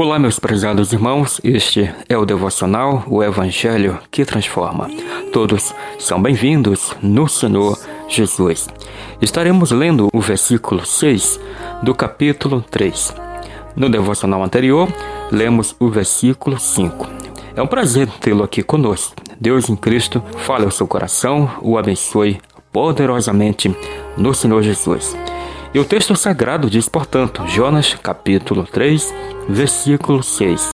Olá, meus prezados irmãos, este é o devocional, o Evangelho que transforma. Todos são bem-vindos no Senhor Jesus. Estaremos lendo o versículo 6 do capítulo 3. No devocional anterior, lemos o versículo 5. É um prazer tê-lo aqui conosco. Deus em Cristo fale ao seu coração, o abençoe poderosamente no Senhor Jesus. E o texto sagrado diz, portanto, Jonas capítulo 3, versículo 6.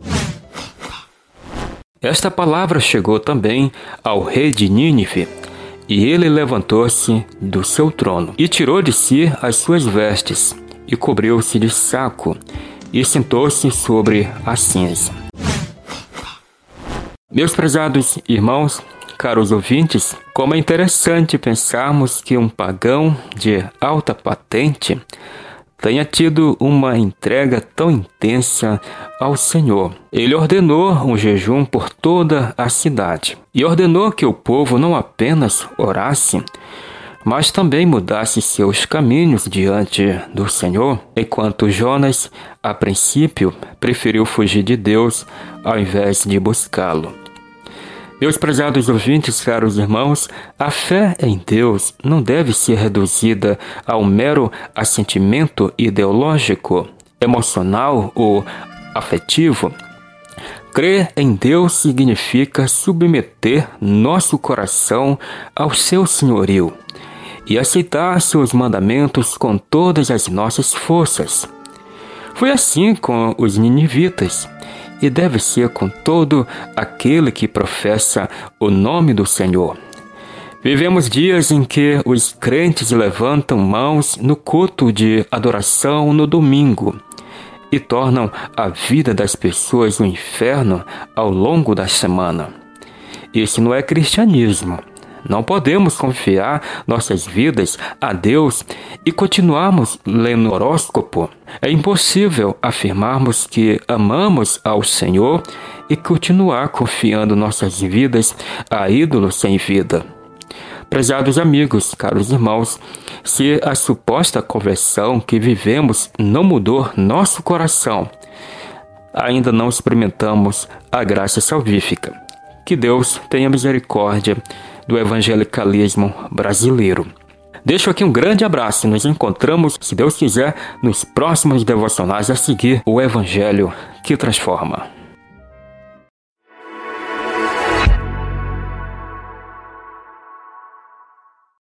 Esta palavra chegou também ao rei de Nínive, e ele levantou-se do seu trono, e tirou de si as suas vestes, e cobriu-se de saco, e sentou-se sobre a cinza. Meus prezados irmãos, caros ouvintes, como é interessante pensarmos que um pagão de alta patente tenha tido uma entrega tão intensa ao Senhor. Ele ordenou um jejum por toda a cidade e ordenou que o povo não apenas orasse, mas também mudasse seus caminhos diante do Senhor, enquanto Jonas, a princípio, preferiu fugir de Deus ao invés de buscá-lo. Meus prezados ouvintes, caros irmãos, a fé em Deus não deve ser reduzida a um mero assentimento ideológico, emocional ou afetivo. Crer em Deus significa submeter nosso coração ao seu senhorio e aceitar seus mandamentos com todas as nossas forças. Foi assim com os ninivitas e deve ser com todo aquele que professa o nome do Senhor. Vivemos dias em que os crentes levantam mãos no culto de adoração no domingo e tornam a vida das pessoas um inferno ao longo da semana. Isso não é cristianismo. Não podemos confiar nossas vidas a Deus e continuarmos lendo horóscopo. É impossível afirmarmos que amamos ao Senhor e continuar confiando nossas vidas a ídolos sem vida. Prezados amigos, caros irmãos, se a suposta conversão que vivemos não mudou nosso coração, ainda não experimentamos a graça salvífica. Que Deus tenha misericórdia do evangelicalismo brasileiro. Deixo aqui um grande abraço. Nos encontramos, se Deus quiser, nos próximos devocionais a seguir o Evangelho que transforma.